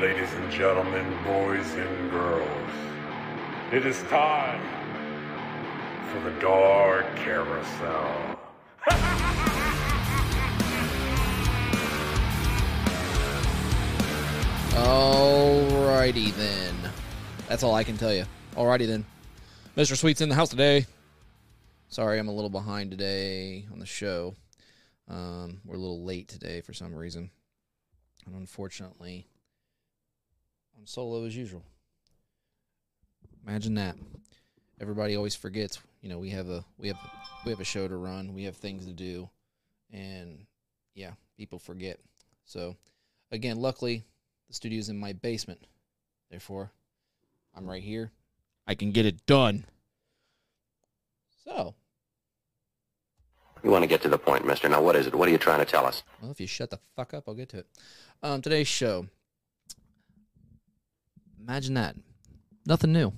Ladies and gentlemen, boys and girls, it is time for the Dark Carousel. Alrighty then. That's all I can tell you. Alrighty then. Mr. Sweet's in the house today. Sorry, I'm a little behind today on the show. Um, we're a little late today for some reason. And unfortunately, I'm solo as usual. Imagine that. Everybody always forgets, you know, we have a we have we have a show to run, we have things to do, and yeah, people forget. So again, luckily the studio's in my basement. Therefore, I'm right here. I can get it done. So, You want to get to the point, mister. Now, what is it? What are you trying to tell us? well, if you shut the fuck up, I'll get to it. Um, today's show. Imagine that. Nothing new.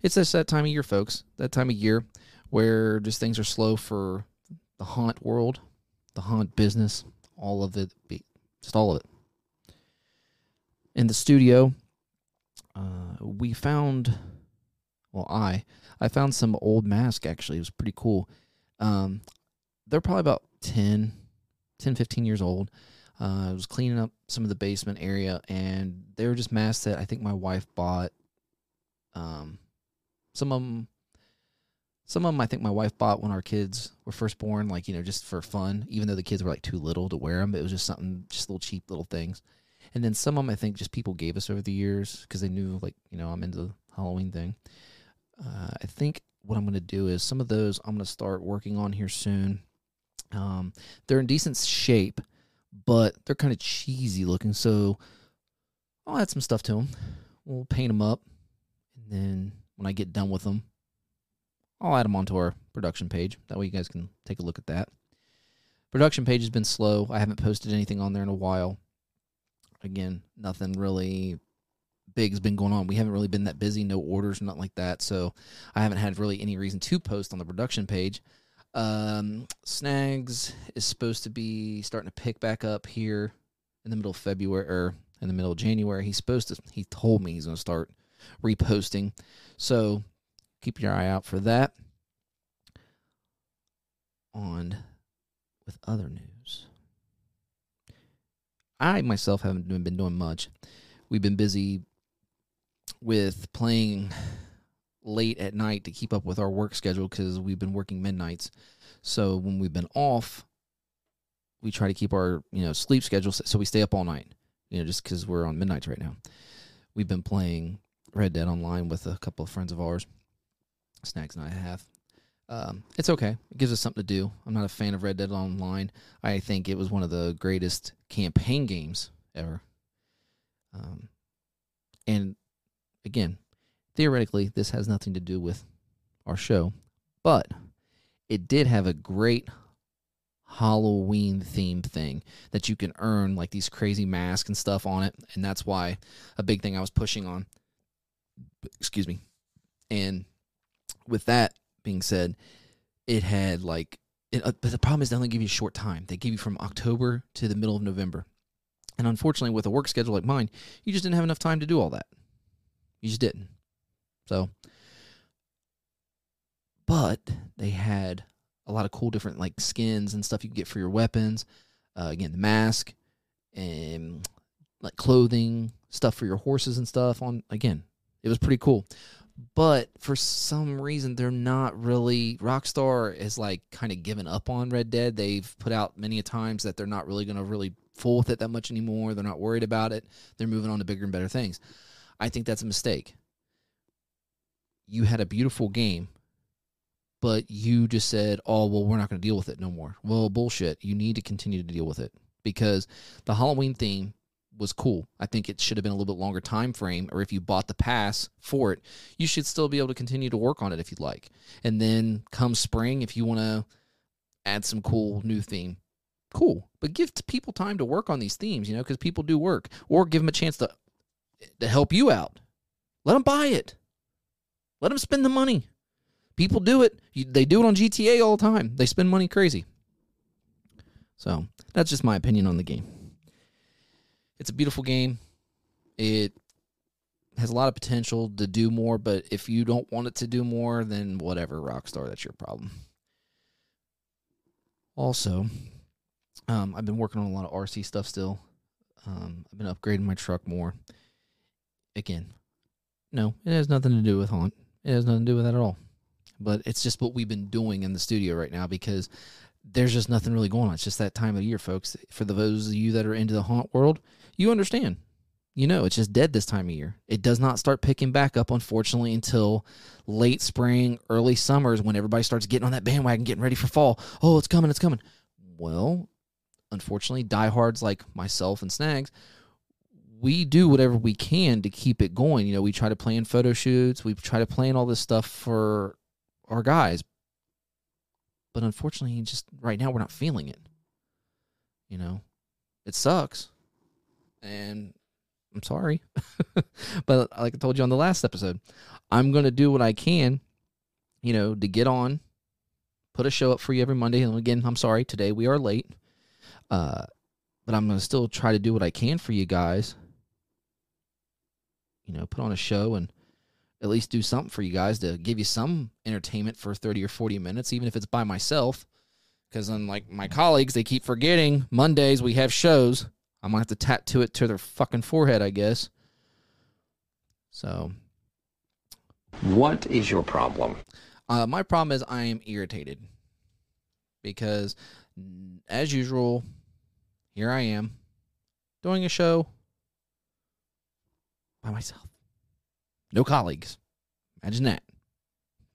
It's just that time of year, folks. That time of year where just things are slow for the haunt world, the haunt business, all of it, just all of it. In the studio, uh, we found, well, I, I found some old mask actually. It was pretty cool. Um, they're probably about 10, 10, 15 years old. Uh, I was cleaning up some of the basement area, and they were just masks that I think my wife bought. Um, some of them, some of them I think my wife bought when our kids were first born, like you know, just for fun. Even though the kids were like too little to wear them, it was just something, just little cheap little things. And then some of them I think just people gave us over the years because they knew like you know I'm into the Halloween thing. Uh, I think what I'm going to do is some of those I'm going to start working on here soon. Um, they're in decent shape, but they're kind of cheesy looking. So I'll add some stuff to them. We'll paint them up, and then when I get done with them, I'll add them onto our production page. That way you guys can take a look at that. Production page has been slow. I haven't posted anything on there in a while. Again, nothing really big has been going on. We haven't really been that busy, no orders, nothing like that. So I haven't had really any reason to post on the production page. Um, Snags is supposed to be starting to pick back up here in the middle of February or in the middle of January. He's supposed to. He told me he's going to start reposting. So keep your eye out for that. On with other news. I myself haven't been doing much. We've been busy with playing late at night to keep up with our work schedule because we've been working midnights. So when we've been off, we try to keep our you know sleep schedule so we stay up all night. You know, just because we're on midnights right now. We've been playing Red Dead Online with a couple of friends of ours. Snags and I have. Um, it's okay. It gives us something to do. I'm not a fan of Red Dead Online. I think it was one of the greatest campaign games ever. Um, and again, theoretically, this has nothing to do with our show, but it did have a great Halloween themed thing that you can earn like these crazy masks and stuff on it, and that's why a big thing I was pushing on. Excuse me. And with that being said, it had like it, uh, but the problem is they only give you a short time. They give you from October to the middle of November. And unfortunately, with a work schedule like mine, you just didn't have enough time to do all that. You just didn't. So, but they had a lot of cool different like skins and stuff you get for your weapons. Uh, again, the mask and like clothing, stuff for your horses and stuff. On again, it was pretty cool. But for some reason, they're not really. Rockstar is like kind of given up on Red Dead. They've put out many a times that they're not really going to really fool with it that much anymore. They're not worried about it. They're moving on to bigger and better things. I think that's a mistake. You had a beautiful game, but you just said, "Oh, well, we're not going to deal with it no more." Well, bullshit. You need to continue to deal with it because the Halloween theme was cool. I think it should have been a little bit longer time frame, or if you bought the pass for it, you should still be able to continue to work on it if you'd like. And then come spring, if you want to add some cool new theme, cool. But give people time to work on these themes, you know, because people do work, or give them a chance to to help you out. Let them buy it. Let them spend the money. People do it. They do it on GTA all the time. They spend money crazy. So that's just my opinion on the game. It's a beautiful game. It has a lot of potential to do more, but if you don't want it to do more, then whatever, Rockstar, that's your problem. Also, um, I've been working on a lot of RC stuff still. Um, I've been upgrading my truck more. Again, no, it has nothing to do with Haunt. It has nothing to do with that at all. But it's just what we've been doing in the studio right now because there's just nothing really going on. It's just that time of year, folks. For those of you that are into the haunt world, you understand. You know, it's just dead this time of year. It does not start picking back up, unfortunately, until late spring, early summers when everybody starts getting on that bandwagon, getting ready for fall. Oh, it's coming, it's coming. Well, unfortunately, diehards like myself and Snags, we do whatever we can to keep it going. You know, we try to plan photo shoots, we try to plan all this stuff for our guys. But unfortunately, just right now, we're not feeling it. You know, it sucks. And I'm sorry. but like I told you on the last episode, I'm going to do what I can, you know, to get on, put a show up for you every Monday. And again, I'm sorry, today we are late. Uh, but I'm going to still try to do what I can for you guys. You know, put on a show and at least do something for you guys to give you some entertainment for 30 or 40 minutes, even if it's by myself. Because unlike my colleagues, they keep forgetting Mondays we have shows. I'm gonna have to tattoo it to their fucking forehead, I guess. So, What is your problem? uh, my problem is I am irritated because, as usual, here I am doing a show by myself, no colleagues. Imagine that.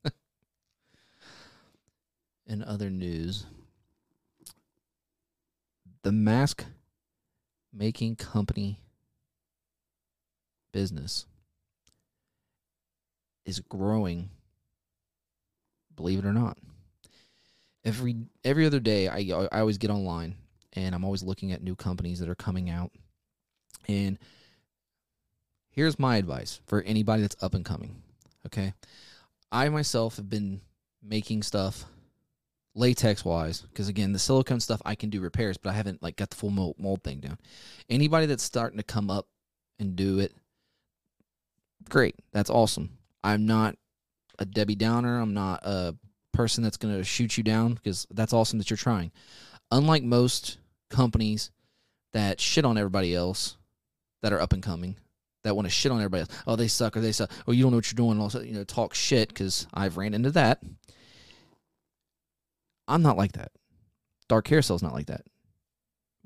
In other news, the mask making company business is growing believe it or not every every other day I, I always get online and i'm always looking at new companies that are coming out and here's my advice for anybody that's up and coming okay? I myself have been making stuff latex wise because again the silicone stuff i can do repairs but i haven't like got the full mold, mold thing down. Anybody that's starting to come up and do it great. That's awesome. I'm not a debbie downer. I'm not a person that's going to shoot you down because that's awesome that you're trying. Unlike most companies that shit on everybody else that are up and coming that want to shit on everybody else oh they suck or they suck oh you don't know what you're doing also you know talk shit because i've ran into that I'm not like that. Dark Carousel's not like that.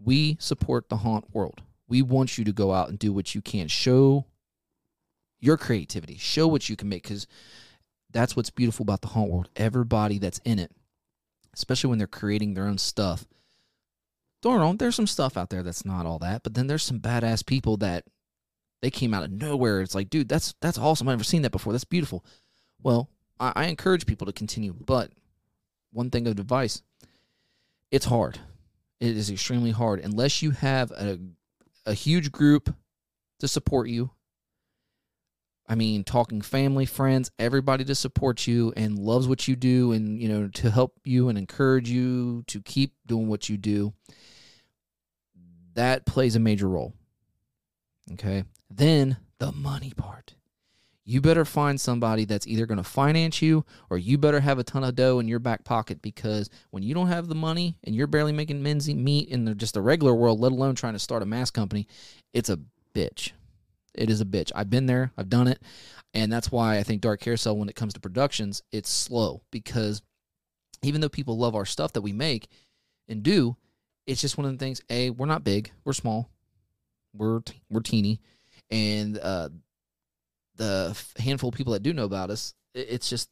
We support the haunt world. We want you to go out and do what you can. Show your creativity. Show what you can make because that's what's beautiful about the haunt world. Everybody that's in it, especially when they're creating their own stuff. Don't know, there's some stuff out there that's not all that, but then there's some badass people that they came out of nowhere. It's like, dude, that's that's awesome. I've never seen that before. That's beautiful. Well, I, I encourage people to continue, but one thing of advice it's hard it is extremely hard unless you have a, a huge group to support you i mean talking family friends everybody to support you and loves what you do and you know to help you and encourage you to keep doing what you do that plays a major role okay then the money part you better find somebody that's either going to finance you or you better have a ton of dough in your back pocket because when you don't have the money and you're barely making men's meat in the, just the regular world, let alone trying to start a mass company, it's a bitch. It is a bitch. I've been there, I've done it. And that's why I think Dark Carousel, when it comes to productions, it's slow because even though people love our stuff that we make and do, it's just one of the things. A, we're not big, we're small, we're we're teeny, and uh, the handful of people that do know about us, it's just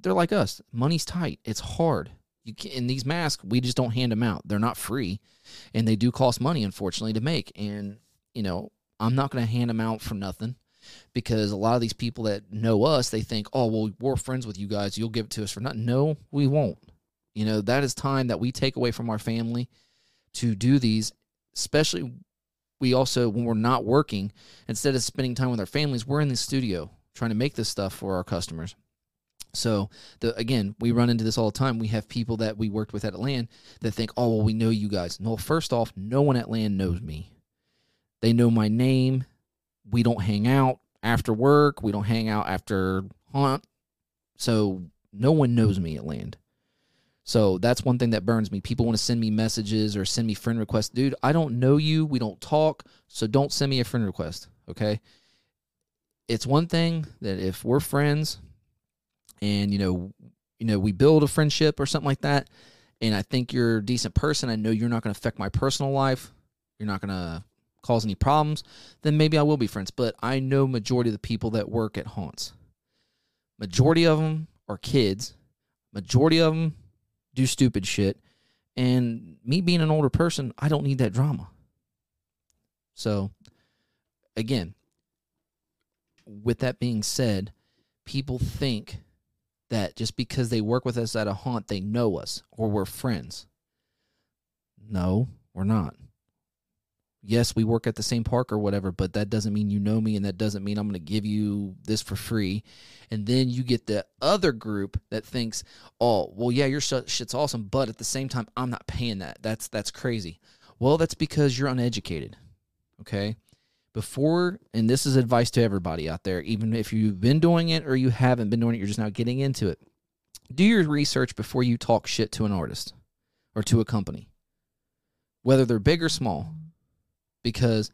they're like us. Money's tight. It's hard. You can, in these masks, we just don't hand them out. They're not free, and they do cost money, unfortunately, to make. And you know, I'm not going to hand them out for nothing because a lot of these people that know us, they think, oh well, we're friends with you guys. You'll give it to us for nothing. No, we won't. You know, that is time that we take away from our family to do these, especially we also when we're not working instead of spending time with our families we're in the studio trying to make this stuff for our customers so the again we run into this all the time we have people that we worked with at land that think oh well we know you guys no first off no one at land knows me they know my name we don't hang out after work. We don't hang out after hunt. So no one knows me at land. So that's one thing that burns me. People want to send me messages or send me friend requests. Dude, I don't know you. We don't talk. So don't send me a friend request. Okay. It's one thing that if we're friends and, you know, you know, we build a friendship or something like that, and I think you're a decent person, I know you're not going to affect my personal life. You're not going to cause any problems, then maybe I will be friends. But I know majority of the people that work at haunts. Majority of them are kids. Majority of them do stupid shit. And me being an older person, I don't need that drama. So, again, with that being said, people think that just because they work with us at a haunt, they know us or we're friends. No, we're not yes, we work at the same park or whatever, but that doesn't mean you know me and that doesn't mean I'm going to give you this for free. And then you get the other group that thinks, "Oh, well yeah, your shit's awesome, but at the same time, I'm not paying that. That's that's crazy." Well, that's because you're uneducated. Okay? Before and this is advice to everybody out there, even if you've been doing it or you haven't been doing it, you're just now getting into it. Do your research before you talk shit to an artist or to a company. Whether they're big or small because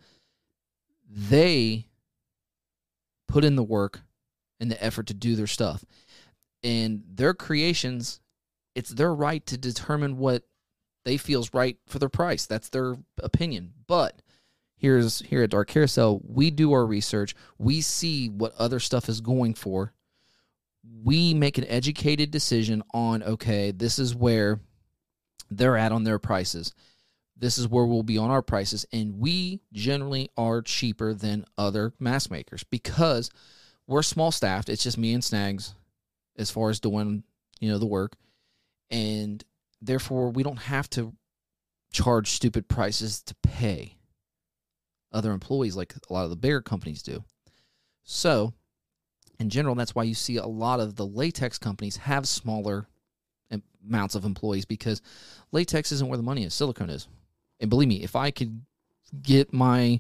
they put in the work and the effort to do their stuff. And their creations, it's their right to determine what they feels right for their price. That's their opinion. But here's here at Dark Carousel, we do our research. We see what other stuff is going for. We make an educated decision on okay, this is where they're at on their prices this is where we'll be on our prices. And we generally are cheaper than other mask makers because we're small staffed. It's just me and Snags as far as doing, you know, the work. And therefore we don't have to charge stupid prices to pay other employees like a lot of the bigger companies do. So, in general, that's why you see a lot of the latex companies have smaller amounts of employees because latex isn't where the money is, silicone is. And believe me, if I could get my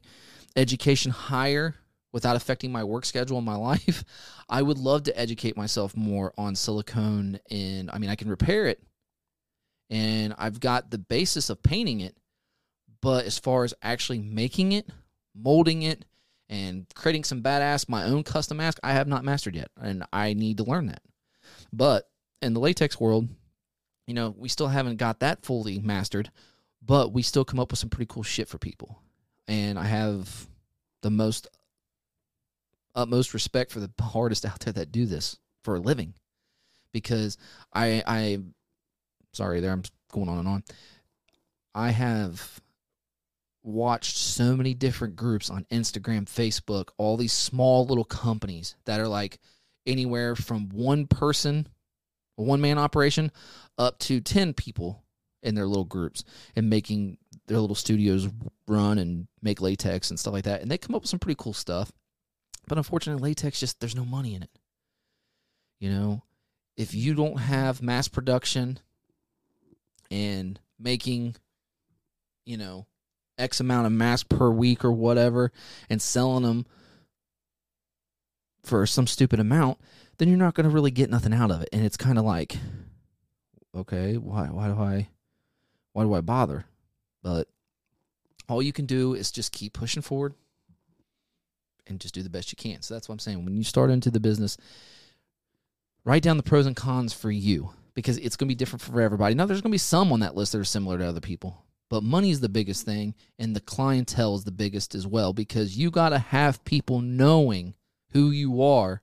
education higher without affecting my work schedule and my life, I would love to educate myself more on silicone. And I mean, I can repair it and I've got the basis of painting it. But as far as actually making it, molding it, and creating some badass my own custom mask, I have not mastered yet. And I need to learn that. But in the latex world, you know, we still haven't got that fully mastered but we still come up with some pretty cool shit for people. And I have the most utmost respect for the hardest out there that do this for a living because I I sorry there I'm going on and on. I have watched so many different groups on Instagram, Facebook, all these small little companies that are like anywhere from one person, one man operation, up to 10 people in their little groups and making their little studios run and make latex and stuff like that. And they come up with some pretty cool stuff. But unfortunately, latex just there's no money in it. You know, if you don't have mass production and making, you know, X amount of masks per week or whatever and selling them for some stupid amount, then you're not going to really get nothing out of it. And it's kind of like, okay, why why do I why do I bother? But all you can do is just keep pushing forward and just do the best you can. So that's what I'm saying. When you start into the business, write down the pros and cons for you because it's going to be different for everybody. Now, there's going to be some on that list that are similar to other people, but money is the biggest thing, and the clientele is the biggest as well because you got to have people knowing who you are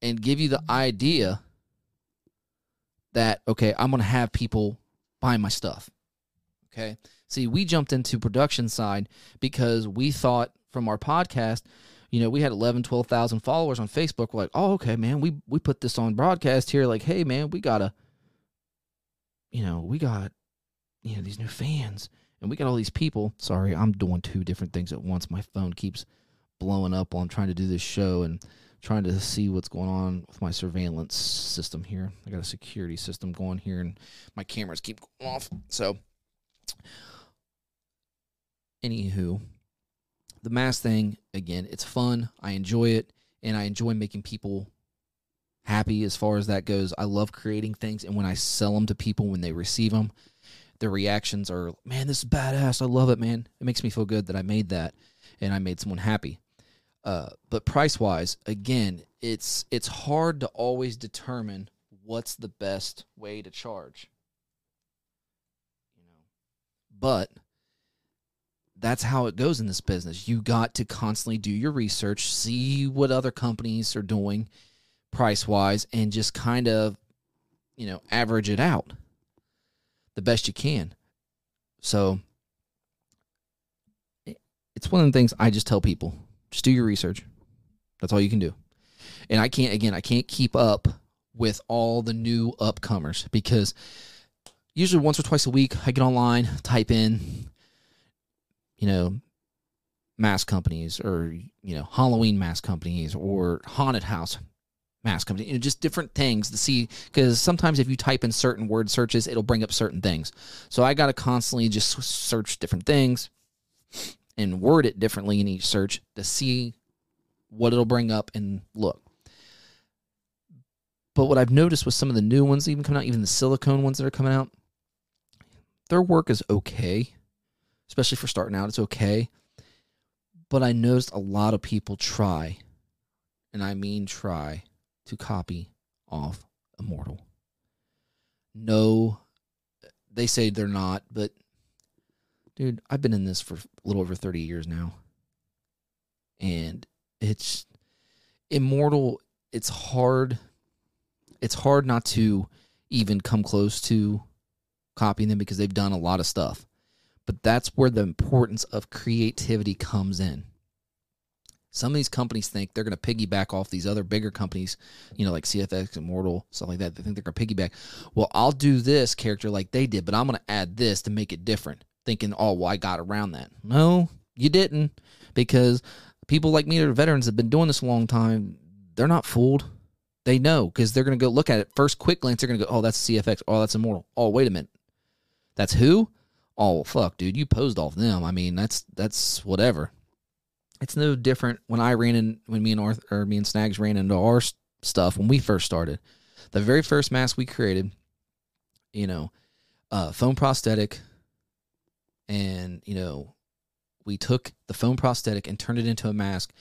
and give you the idea that, okay, I'm going to have people buy my stuff. Okay. See, we jumped into production side because we thought from our podcast, you know, we had 11, 12,000 followers on Facebook. We're like, oh, okay, man, we, we put this on broadcast here. Like, hey, man, we got to, you know, we got, you know, these new fans and we got all these people. Sorry, I'm doing two different things at once. My phone keeps blowing up while I'm trying to do this show and trying to see what's going on with my surveillance system here. I got a security system going here, and my cameras keep going off. So, anywho, the mask thing again, it's fun. I enjoy it, and I enjoy making people happy as far as that goes. I love creating things, and when I sell them to people when they receive them, their reactions are, "Man, this is badass! I love it, man." It makes me feel good that I made that, and I made someone happy. Uh, but price wise, again, it's it's hard to always determine what's the best way to charge. You know, but that's how it goes in this business. You got to constantly do your research, see what other companies are doing price wise, and just kind of, you know, average it out the best you can. So it's one of the things I just tell people just do your research. That's all you can do. And I can't, again, I can't keep up with all the new upcomers because usually once or twice a week I get online, type in you know, mask companies or, you know, Halloween mask companies or haunted house mask company, you know, just different things to see. Because sometimes if you type in certain word searches, it'll bring up certain things. So I got to constantly just search different things and word it differently in each search to see what it'll bring up and look. But what I've noticed with some of the new ones, even coming out, even the silicone ones that are coming out, their work is okay especially for starting out. It's okay. But I noticed a lot of people try, and I mean try, to copy off Immortal. No, they say they're not, but dude, I've been in this for a little over 30 years now. And it's Immortal, it's hard. It's hard not to even come close to copying them because they've done a lot of stuff. But that's where the importance of creativity comes in. Some of these companies think they're going to piggyback off these other bigger companies, you know, like CFX, Immortal, stuff like that. They think they're going to piggyback. Well, I'll do this character like they did, but I'm going to add this to make it different. Thinking, oh, well, I got around that. No, you didn't, because people like me that are veterans have been doing this a long time. They're not fooled. They know because they're going to go look at it first. Quick glance, they're going to go, oh, that's CFX. Oh, that's Immortal. Oh, wait a minute, that's who? oh fuck, dude, you posed off them. I mean, that's that's whatever. It's no different when I ran in when me and Arthur or me and Snags ran into our stuff when we first started. The very first mask we created, you know, uh, foam prosthetic, and you know, we took the foam prosthetic and turned it into a mask.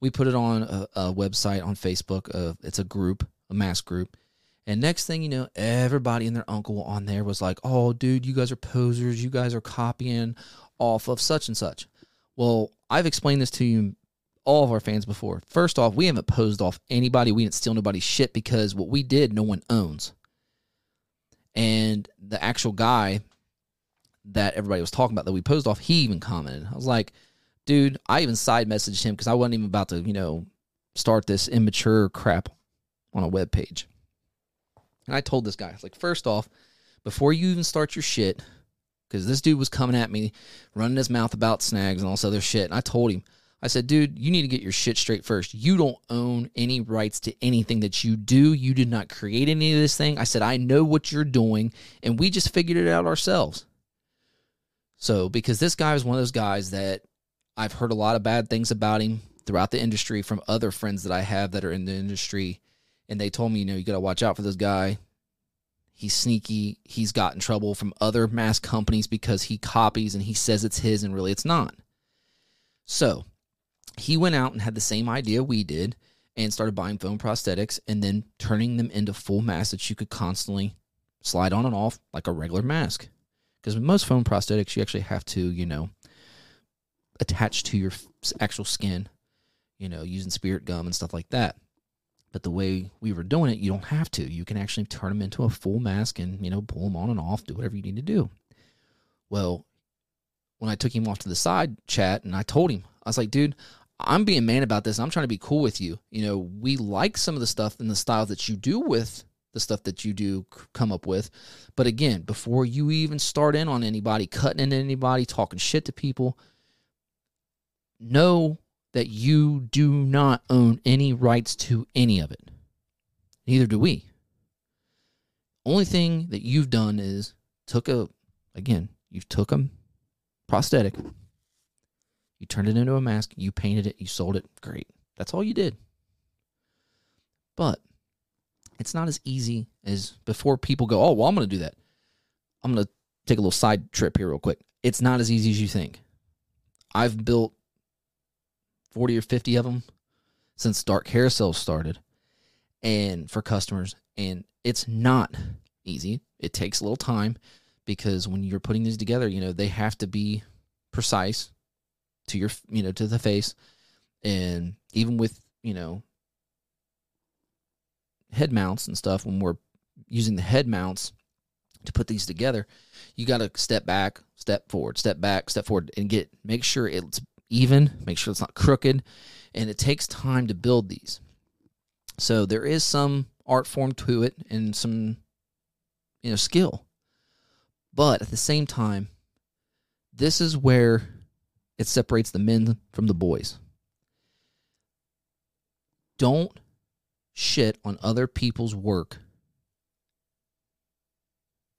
We put it on a, a website on Facebook. Uh, it's a group, a mask group, and next thing you know, everybody and their uncle on there was like, oh, dude, you guys are posers. You guys are copying off of such and such. Well, I've explained this to you, all of our fans before. First off, we haven't posed off anybody. We didn't steal nobody's shit because what we did, no one owns. And the actual guy that everybody was talking about that we posed off, he even commented. I was like, dude, I even side messaged him because I wasn't even about to, you know, start this immature crap on a web page. And I told this guy, I was like, first off, before you even start your shit, because this dude was coming at me, running his mouth about snags and all this other shit. And I told him, I said, dude, you need to get your shit straight first. You don't own any rights to anything that you do. You did not create any of this thing. I said, I know what you're doing, and we just figured it out ourselves. So, because this guy was one of those guys that I've heard a lot of bad things about him throughout the industry from other friends that I have that are in the industry and they told me, you know, you got to watch out for this guy. He's sneaky. He's got in trouble from other mask companies because he copies and he says it's his and really it's not. So he went out and had the same idea we did and started buying foam prosthetics and then turning them into full masks that you could constantly slide on and off like a regular mask. Because with most foam prosthetics, you actually have to, you know, attach to your actual skin, you know, using spirit gum and stuff like that. But the way we were doing it, you don't have to. You can actually turn them into a full mask and, you know, pull them on and off, do whatever you need to do. Well, when I took him off to the side chat and I told him, I was like, dude, I'm being man about this. I'm trying to be cool with you. You know, we like some of the stuff and the style that you do with the stuff that you do come up with. But again, before you even start in on anybody, cutting into anybody, talking shit to people, know that you do not own any rights to any of it. Neither do we. Only thing that you've done is took a again, you've took a prosthetic, You turned it into a mask, you painted it, you sold it. Great. That's all you did. But it's not as easy as before people go, oh, well, I'm going to do that. I'm going to take a little side trip here, real quick. It's not as easy as you think. I've built 40 or 50 of them since Dark Carousel started and for customers. And it's not easy. It takes a little time because when you're putting these together, you know, they have to be precise to your, you know, to the face. And even with, you know, head mounts and stuff, when we're using the head mounts to put these together, you got to step back, step forward, step back, step forward, and get make sure it's even, make sure it's not crooked, and it takes time to build these. So there is some art form to it and some you know skill. But at the same time, this is where it separates the men from the boys. Don't shit on other people's work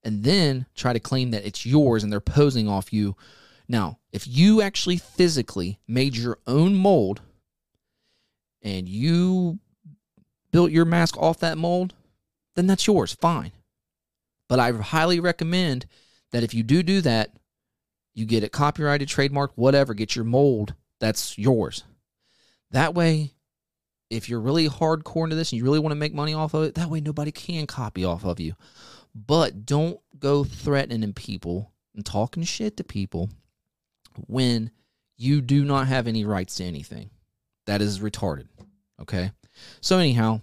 and then try to claim that it's yours and they're posing off you. Now, if you actually physically made your own mold and you built your mask off that mold, then that's yours. Fine. But I highly recommend that if you do do that, you get it copyrighted, trademark, whatever, get your mold that's yours. That way, if you're really hardcore into this and you really want to make money off of it, that way nobody can copy off of you. But don't go threatening people and talking shit to people when you do not have any rights to anything. That is retarded. Okay. So, anyhow,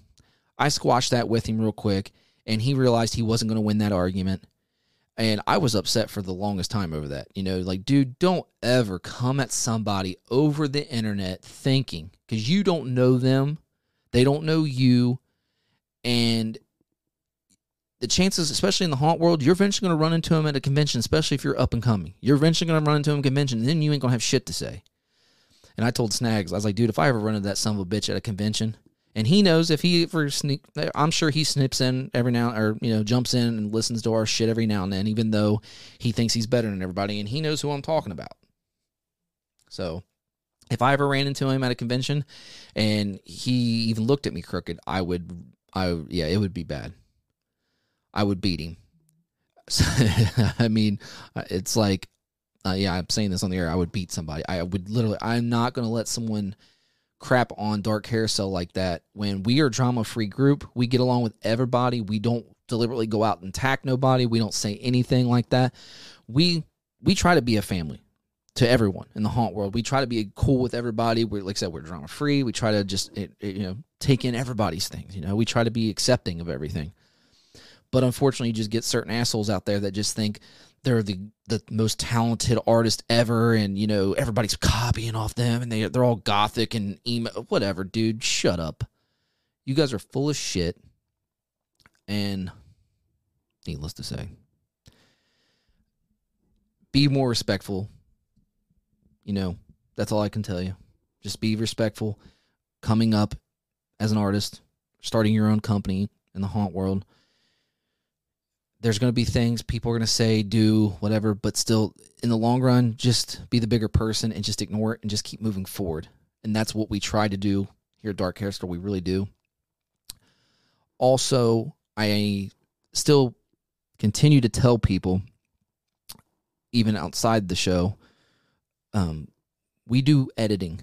I squashed that with him real quick, and he realized he wasn't going to win that argument. And I was upset for the longest time over that. You know, like, dude, don't ever come at somebody over the internet thinking, because you don't know them, they don't know you, and the chances, especially in the haunt world, you're eventually going to run into them at a convention, especially if you're up and coming. You're eventually going to run into them convention, and then you ain't going to have shit to say. And I told Snags, I was like, dude, if I ever run into that son of a bitch at a convention, and he knows if he ever sneak, I'm sure he snips in every now or you know jumps in and listens to our shit every now and then, even though he thinks he's better than everybody, and he knows who I'm talking about. So, if I ever ran into him at a convention, and he even looked at me crooked, I would, I yeah, it would be bad. I would beat him. I mean, it's like, uh, yeah, I'm saying this on the air. I would beat somebody. I would literally. I'm not going to let someone crap on Dark Carousel like that. When we are drama free group, we get along with everybody. We don't deliberately go out and attack nobody. We don't say anything like that. We we try to be a family to everyone in the haunt world. We try to be cool with everybody. We're like I said, we're drama free. We try to just it, it, you know take in everybody's things. You know, we try to be accepting of everything. But unfortunately, you just get certain assholes out there that just think they're the the most talented artist ever and you know everybody's copying off them and they they're all gothic and emo whatever dude shut up. You guys are full of shit. And needless to say be more respectful. You know that's all i can tell you. Just be respectful. Coming up as an artist starting your own company in the haunt world there's going to be things people are going to say, do, whatever, but still, in the long run, just be the bigger person and just ignore it and just keep moving forward. And that's what we try to do here at Dark Carousel. We really do. Also, I still continue to tell people, even outside the show, um, we do editing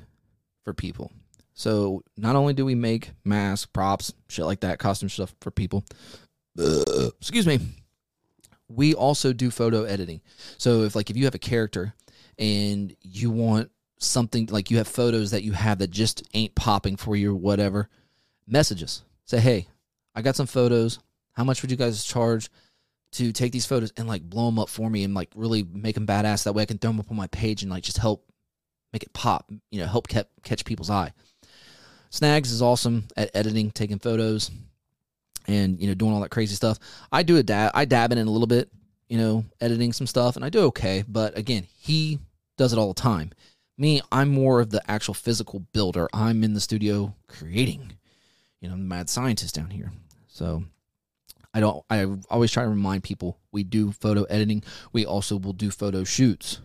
for people. So not only do we make masks, props, shit like that, costume stuff for people. Uh, excuse me we also do photo editing. So if like if you have a character and you want something like you have photos that you have that just ain't popping for you or whatever, messages. Say, hey, I got some photos. How much would you guys charge to take these photos and like blow them up for me and like really make them badass? That way I can throw them up on my page and like just help make it pop. You know, help catch people's eye. Snags is awesome at editing, taking photos and you know doing all that crazy stuff. I do a dab, I dab in it a little bit, you know, editing some stuff, and I do okay. But again, he does it all the time. Me, I'm more of the actual physical builder. I'm in the studio creating. You know, I'm the mad scientist down here. So I don't. I always try to remind people we do photo editing. We also will do photo shoots.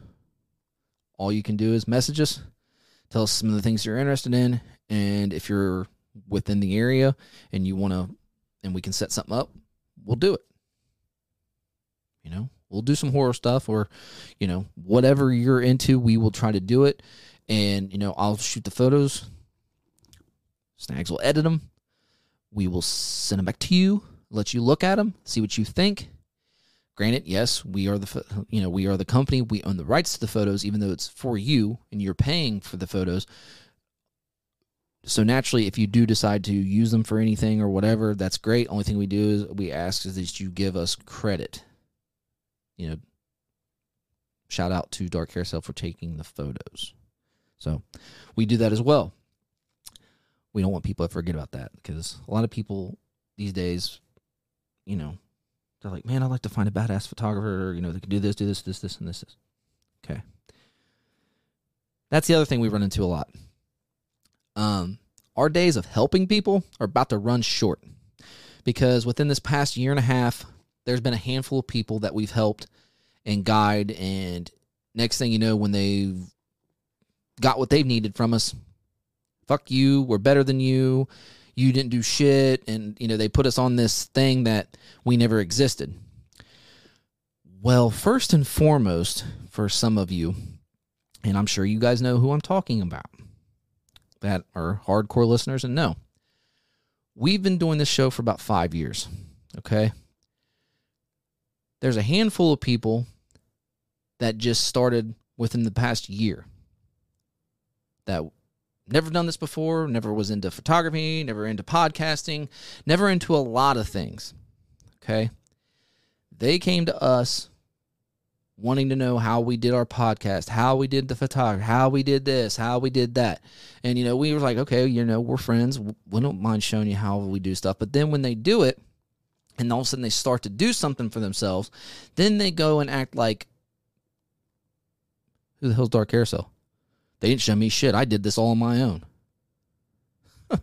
All you can do is message us. Tell us some of the things you're interested in, and if you're within the area and you want to, and we can set something up, we'll do it. You know, we'll do some horror stuff, or you know, whatever you're into, we will try to do it. And you know, I'll shoot the photos. Snags will edit them. We will send them back to you, let you look at them, see what you think. Granted, yes, we are the you know we are the company. We own the rights to the photos, even though it's for you and you're paying for the photos. So naturally, if you do decide to use them for anything or whatever, that's great. Only thing we do is we ask is that you give us credit. You know, shout out to Dark Hair Carousel for taking the photos. So we do that as well. We don't want people to forget about that because a lot of people these days, you know, they're like, man, I'd like to find a badass photographer. You know, they can do this, do this, this, this, and this. Okay. That's the other thing we run into a lot. Um, our days of helping people are about to run short because within this past year and a half, there's been a handful of people that we've helped and guide. And next thing you know, when they've got what they've needed from us, fuck you, we're better than you, you didn't do shit. And, you know, they put us on this thing that we never existed. Well, first and foremost, for some of you, and I'm sure you guys know who I'm talking about that are hardcore listeners and know, we've been doing this show for about five years. Okay. There's a handful of people that just started within the past year that never done this before, never was into photography, never into podcasting, never into a lot of things. Okay. They came to us wanting to know how we did our podcast, how we did the photography, how we did this, how we did that. And, you know, we were like, okay, you know, we're friends. We don't mind showing you how we do stuff. But then when they do it, and all of a sudden they start to do something for themselves, then they go and act like, who the hell's Dark Carousel? They didn't show me shit. I did this all on my own.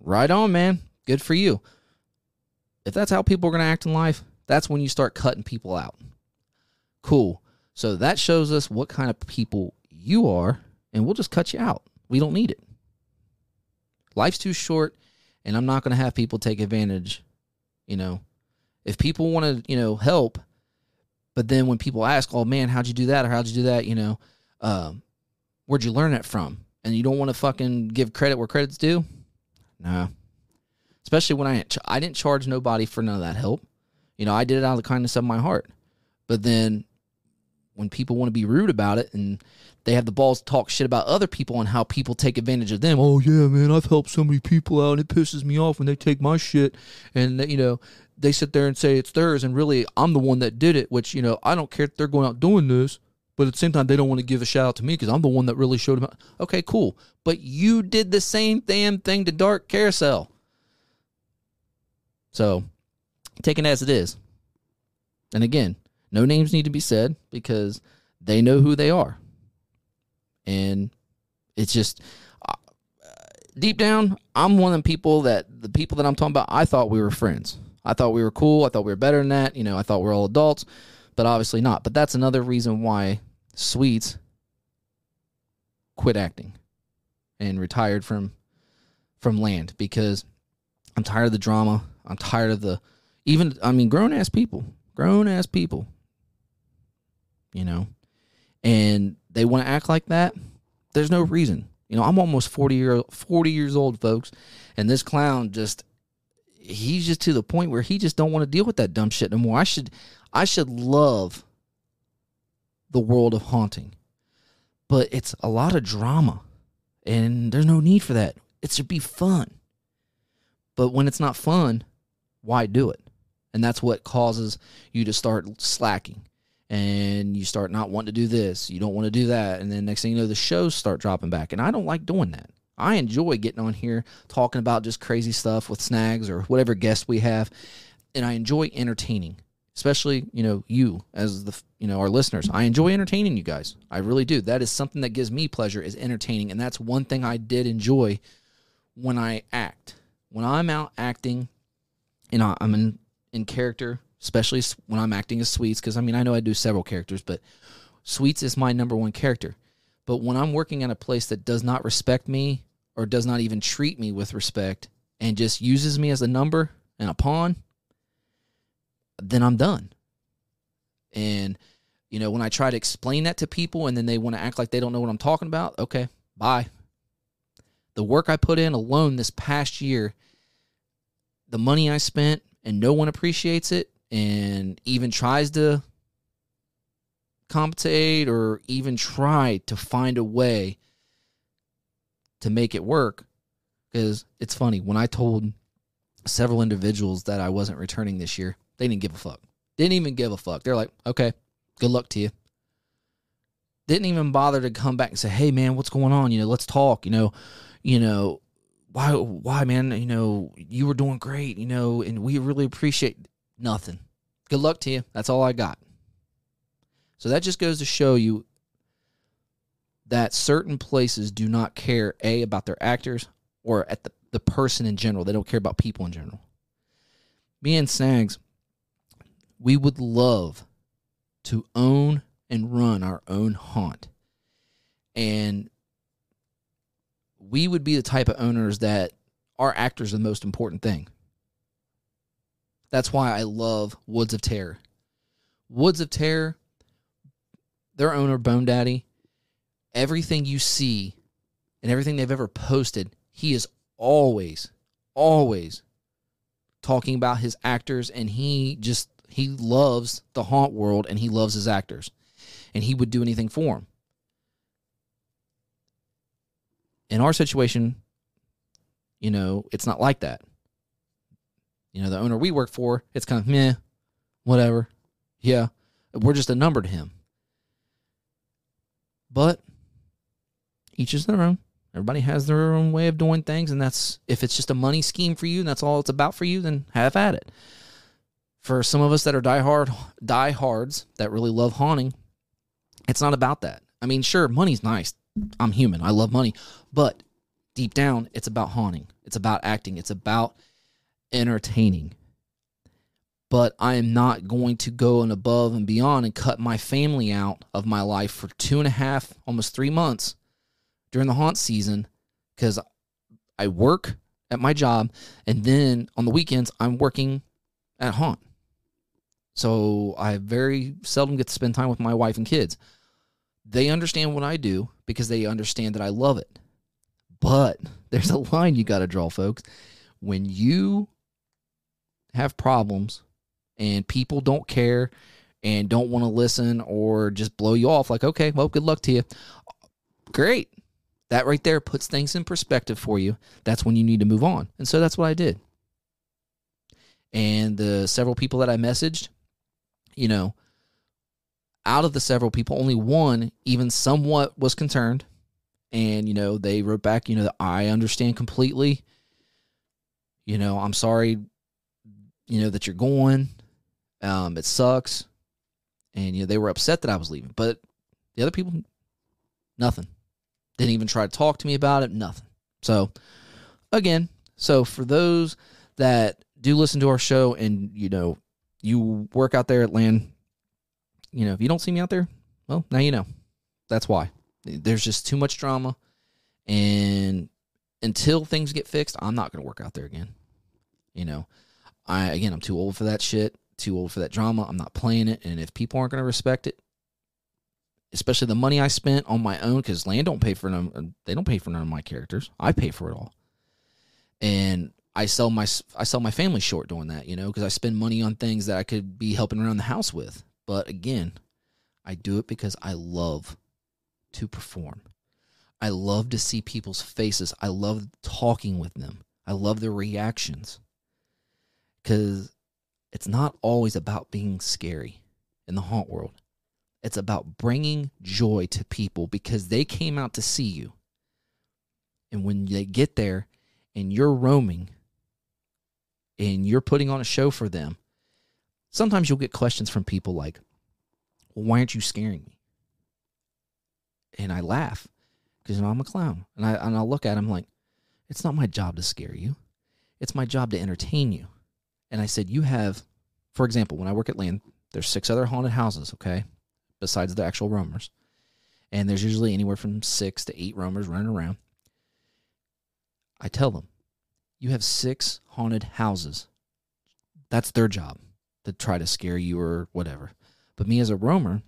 right on, man. Good for you. If that's how people are going to act in life, that's when you start cutting people out. Cool. So that shows us what kind of people you are, and we'll just cut you out. We don't need it. Life's too short, and I'm not going to have people take advantage. You know, if people want to, you know, help, but then when people ask, "Oh man, how'd you do that?" or "How'd you do that?" You know, um, where'd you learn that from? And you don't want to fucking give credit where credit's due. Nah. Especially when I I didn't charge nobody for none of that help. You know, I did it out of the kindness of my heart. But then when people want to be rude about it and they have the balls to talk shit about other people and how people take advantage of them. Oh yeah, man, I've helped so many people out and it pisses me off when they take my shit and you know, they sit there and say it's theirs and really I'm the one that did it, which, you know, I don't care if they're going out doing this, but at the same time they don't want to give a shout out to me because I'm the one that really showed them. Okay, cool. But you did the same damn thing to Dark Carousel. So, take it as it is. And again, no names need to be said because they know who they are. And it's just uh, deep down, I'm one of the people that the people that I'm talking about, I thought we were friends. I thought we were cool. I thought we were better than that. You know, I thought we are all adults, but obviously not. But that's another reason why Sweets quit acting and retired from from land because I'm tired of the drama. I'm tired of the even I mean grown ass people, grown ass people you know, and they want to act like that, there's no reason. You know, I'm almost 40 year 40 years old, folks, and this clown just he's just to the point where he just don't want to deal with that dumb shit no more. I should I should love the world of haunting. But it's a lot of drama and there's no need for that. It should be fun. But when it's not fun, why do it? And that's what causes you to start slacking and you start not wanting to do this, you don't want to do that, and then next thing you know, the shows start dropping back. And I don't like doing that. I enjoy getting on here talking about just crazy stuff with snags or whatever guest we have, and I enjoy entertaining, especially you know you as the you know our listeners. I enjoy entertaining you guys. I really do. That is something that gives me pleasure is entertaining, and that's one thing I did enjoy when I act. When I'm out acting, and I'm in in character especially when I'm acting as Sweets, because I mean, I know I do several characters, but Sweets is my number one character. But when I'm working at a place that does not respect me or does not even treat me with respect and just uses me as a number and a pawn, then I'm done. And, you know, when I try to explain that to people and then they want to act like they don't know what I'm talking about, okay, bye. The work I put in alone this past year, the money I spent, and no one appreciates it and even tries to compensate or even try to find a way to make it work. Because it's funny, when I told several individuals that I wasn't returning this year, they didn't give a fuck. Didn't even give a fuck. They're like, okay, good luck to you. Didn't even bother to come back and say, hey man, what's going on? You know, let's talk. You know, you know, why why man, you know, you were doing great, you know, and we really appreciate nothing. Good luck to you. That's all I got. So that just goes to show you that certain places do not care a about their actors or at the, the person in general. They don't care about people in general. Me and Snags, we would love to own and run our own haunt. And we would be the type of owners that our actors are the most important thing. That's why I love Woods of Terror. Woods of Terror, their owner, Bone Daddy, everything you see and everything they've ever posted, he is always, always talking about his actors and he just he loves the haunt world and he loves his actors and he would do anything for them in our situation you know it's not like that you know the owner we work for it's kind of meh whatever. Yeah we're just a number to him. But each is their own. Everybody has their own way of doing things and that's if it's just a money scheme for you and that's all it's about for you then have at it. For some of us that are diehard diehards that really love haunting it's not about that. I mean sure money's nice. I'm human. I love money. But deep down it's about haunting. It's about acting. It's about entertaining but i am not going to go and above and beyond and cut my family out of my life for two and a half almost three months during the haunt season because I work at my job and then on the weekends I'm working at haunt. So I very seldom get to spend time with my wife and kids. They understand what I do because they understand that I love it. But there's a line you got to draw, folks. When you have problems and people don't care and don't want to listen or just blow you off, like, okay, well, good luck to you. Great. That right there puts things in perspective for you. That's when you need to move on. And so that's what I did. And the several people that I messaged, you know, out of the several people, only one even somewhat was concerned. And, you know, they wrote back, you know, I understand completely. You know, I'm sorry, you know, that you're going. Um, it sucks. And, you know, they were upset that I was leaving. But the other people, nothing. Didn't even try to talk to me about it, nothing. So, again, so for those that do listen to our show and, you know, you work out there at land, you know, if you don't see me out there, well, now you know. That's why. There's just too much drama. And until things get fixed, I'm not going to work out there again. You know, I, again, I'm too old for that shit, too old for that drama. I'm not playing it. And if people aren't going to respect it, especially the money I spent on my own because land don't pay for none. Uh, they don't pay for none of my characters. I pay for it all, and I sell my I sell my family short doing that. You know, because I spend money on things that I could be helping around the house with. But again, I do it because I love to perform. I love to see people's faces. I love talking with them. I love their reactions. Because it's not always about being scary in the haunt world. It's about bringing joy to people because they came out to see you. And when they get there and you're roaming and you're putting on a show for them, sometimes you'll get questions from people like, well, why aren't you scaring me? And I laugh because you know I'm a clown. And I and I'll look at him like, it's not my job to scare you. It's my job to entertain you. And I said, you have, for example, when I work at land, there's six other haunted houses, okay? besides the actual roamers. and there's usually anywhere from six to eight roamers running around. I tell them, you have six haunted houses. That's their job to try to scare you or whatever. But me as a roamer,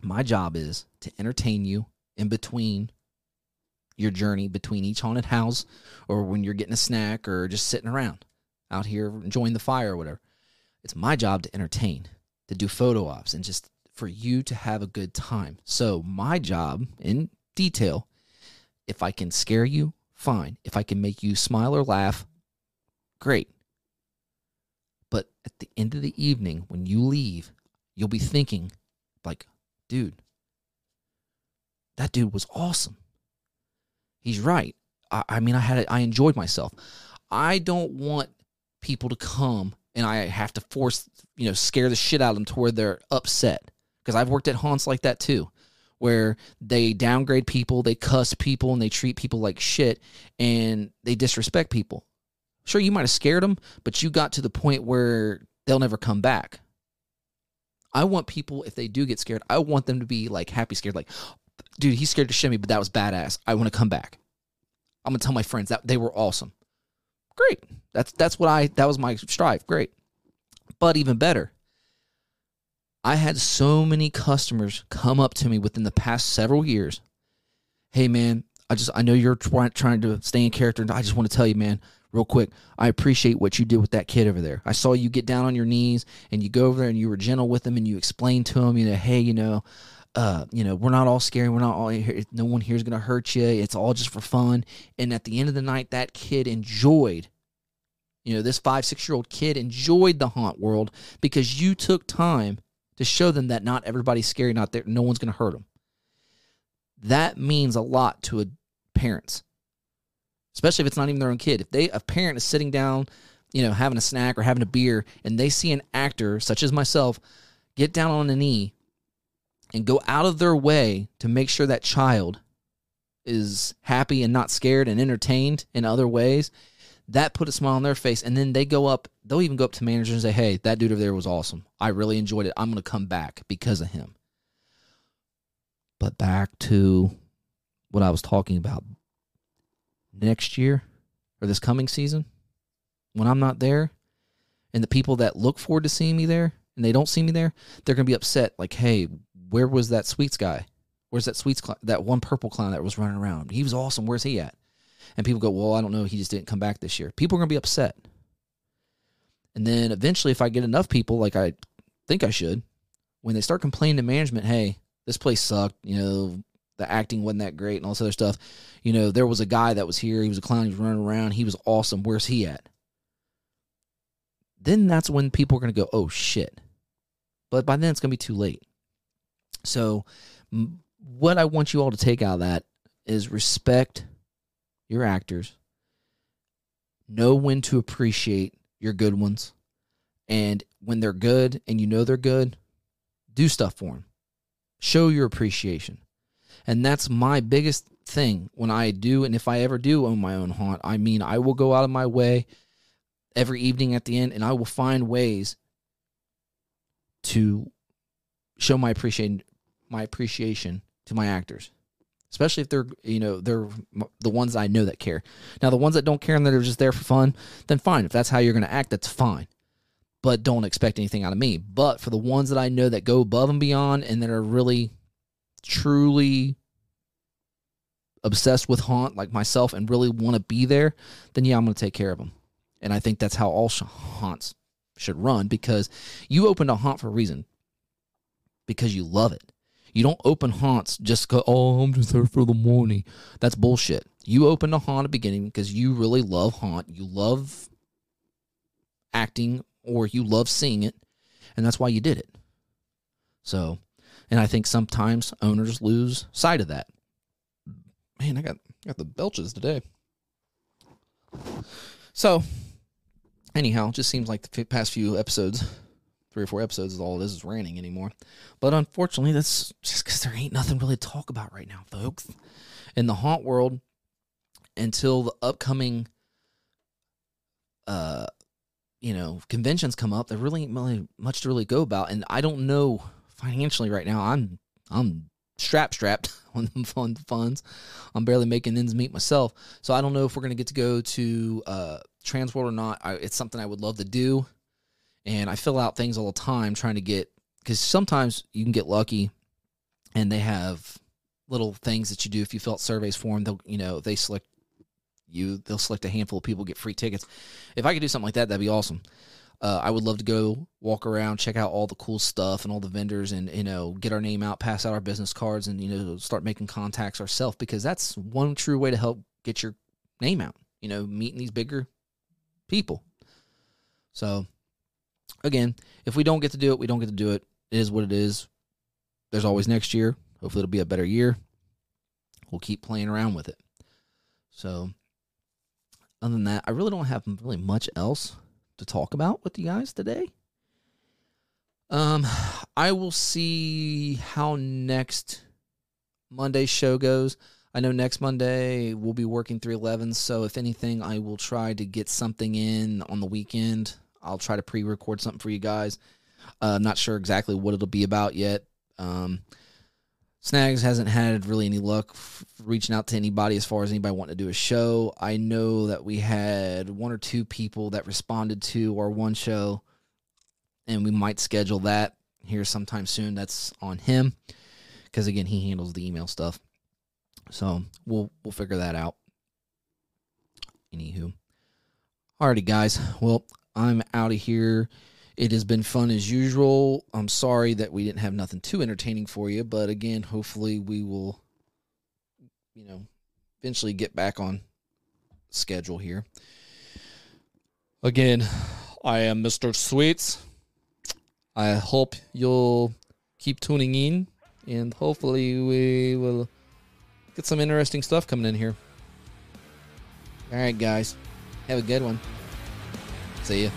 my job is to entertain you in between your journey between each haunted house or when you're getting a snack or just sitting around out here enjoying the fire or whatever. It's my job to entertain, to do photo ops, and just for you to have a good time. So, my job in detail, if I can scare you, fine. If I can make you smile or laugh, great. But at the end of the evening, when you leave, you'll be thinking, like, dude, that dude was awesome. He's right. I, I mean, I had, I enjoyed myself. I don't want people to come and I have to force, you know, scare the shit out of them to where they're upset. Because I've worked at haunts like that too, where they downgrade people, they cuss people, and they treat people like shit, and they disrespect people. Sure, you might have scared them, but you got to the point where they'll never come back. I want people, if they do get scared, I want them to be like happy scared, like, dude, he scared to shit me, but that was badass. I want to come back. I'm gonna tell my friends that they were awesome. Great. That's that's what I that was my strive. Great. But even better, I had so many customers come up to me within the past several years. Hey man, I just I know you're trying trying to stay in character and I just want to tell you man, real quick, I appreciate what you did with that kid over there. I saw you get down on your knees and you go over there and you were gentle with him and you explained to him, you know, hey, you know, uh, you know, we're not all scary. We're not all here. No one here is going to hurt you. It's all just for fun. And at the end of the night, that kid enjoyed, you know, this five, six year old kid enjoyed the haunt world because you took time to show them that not everybody's scary, not there, no one's going to hurt them. That means a lot to a parents, especially if it's not even their own kid. If they a parent is sitting down, you know, having a snack or having a beer, and they see an actor such as myself get down on a knee and go out of their way to make sure that child is happy and not scared and entertained in other ways, that put a smile on their face. And then they go up, they'll even go up to managers and say, Hey, that dude over there was awesome. I really enjoyed it. I'm going to come back because of him. But back to what I was talking about next year or this coming season, when I'm not there, and the people that look forward to seeing me there and they don't see me there, they're going to be upset. Like, hey, where was that sweets guy? Where's that sweets cl- that one purple clown that was running around? He was awesome. Where's he at? And people go, well, I don't know. He just didn't come back this year. People are to be upset. And then eventually, if I get enough people, like I think I should, when they start complaining to management, hey, this place sucked, you know, the acting wasn't that great and all this other stuff. You know, there was a guy that was here. He was a clown. He was running around. He was awesome. Where's he at? Then that's when people are to go, oh, shit. But by then, it's to be too late. So, what I want you all to take out of that is respect your actors, know when to appreciate your good ones, and when they're good and you know they're good, do stuff for them. Show your appreciation. And that's my biggest thing when I do, and if I ever do own my own haunt, I mean, I will go out of my way every evening at the end and I will find ways to show my appreciation my appreciation to my actors especially if they're you know they're the ones i know that care. Now the ones that don't care and that are just there for fun then fine. If that's how you're going to act that's fine. But don't expect anything out of me. But for the ones that i know that go above and beyond and that are really truly obsessed with haunt like myself and really want to be there then yeah i'm going to take care of them and i think that's how all haunts should run because you opened a haunt for a reason. Because you love it you don't open haunts just go, oh, I'm just there for the money. That's bullshit. You opened a haunt at the beginning because you really love haunt. You love acting or you love seeing it, and that's why you did it. So, and I think sometimes owners lose sight of that. Man, I got got the belches today. So, anyhow, just seems like the past few episodes three or four episodes is all this is ranting anymore. But unfortunately, that's just because there ain't nothing really to talk about right now, folks. In the haunt world, until the upcoming, uh, you know, conventions come up, there really ain't really much to really go about. And I don't know financially right now. I'm I'm strap strapped on the fund funds. I'm barely making ends meet myself. So I don't know if we're going to get to go to uh, Transworld or not. I, it's something I would love to do. And I fill out things all the time trying to get, because sometimes you can get lucky and they have little things that you do. If you fill out surveys for them, they'll, you know, they select you, they'll select a handful of people, get free tickets. If I could do something like that, that'd be awesome. Uh, I would love to go walk around, check out all the cool stuff and all the vendors, and you know, get our name out, pass out our business cards, and you know, start making contacts ourselves because that's one true way to help get your name out. You know, meeting these bigger people. So, again, if we don't get to do it, we don't get to do it. It is what it is. There's always next year. Hopefully, it'll be a better year. We'll keep playing around with it. So, other than that, I really don't have really much else to talk about with you guys today. Um, I will see how next Monday's show goes. I know next Monday we'll be working 311, so if anything, I will try to get something in on the weekend. I'll try to pre record something for you guys. Uh, not sure exactly what it'll be about yet. Um, Snags hasn't had really any luck f- reaching out to anybody as far as anybody wanting to do a show. I know that we had one or two people that responded to our one show, and we might schedule that here sometime soon. That's on him because again, he handles the email stuff. So we'll we'll figure that out. Anywho, alrighty, guys. Well, I'm out of here. It has been fun as usual. I'm sorry that we didn't have nothing too entertaining for you, but again, hopefully we will, you know, eventually get back on schedule here. Again, I am Mr. Sweets. I hope you'll keep tuning in, and hopefully we will get some interesting stuff coming in here. All right, guys. Have a good one. See ya.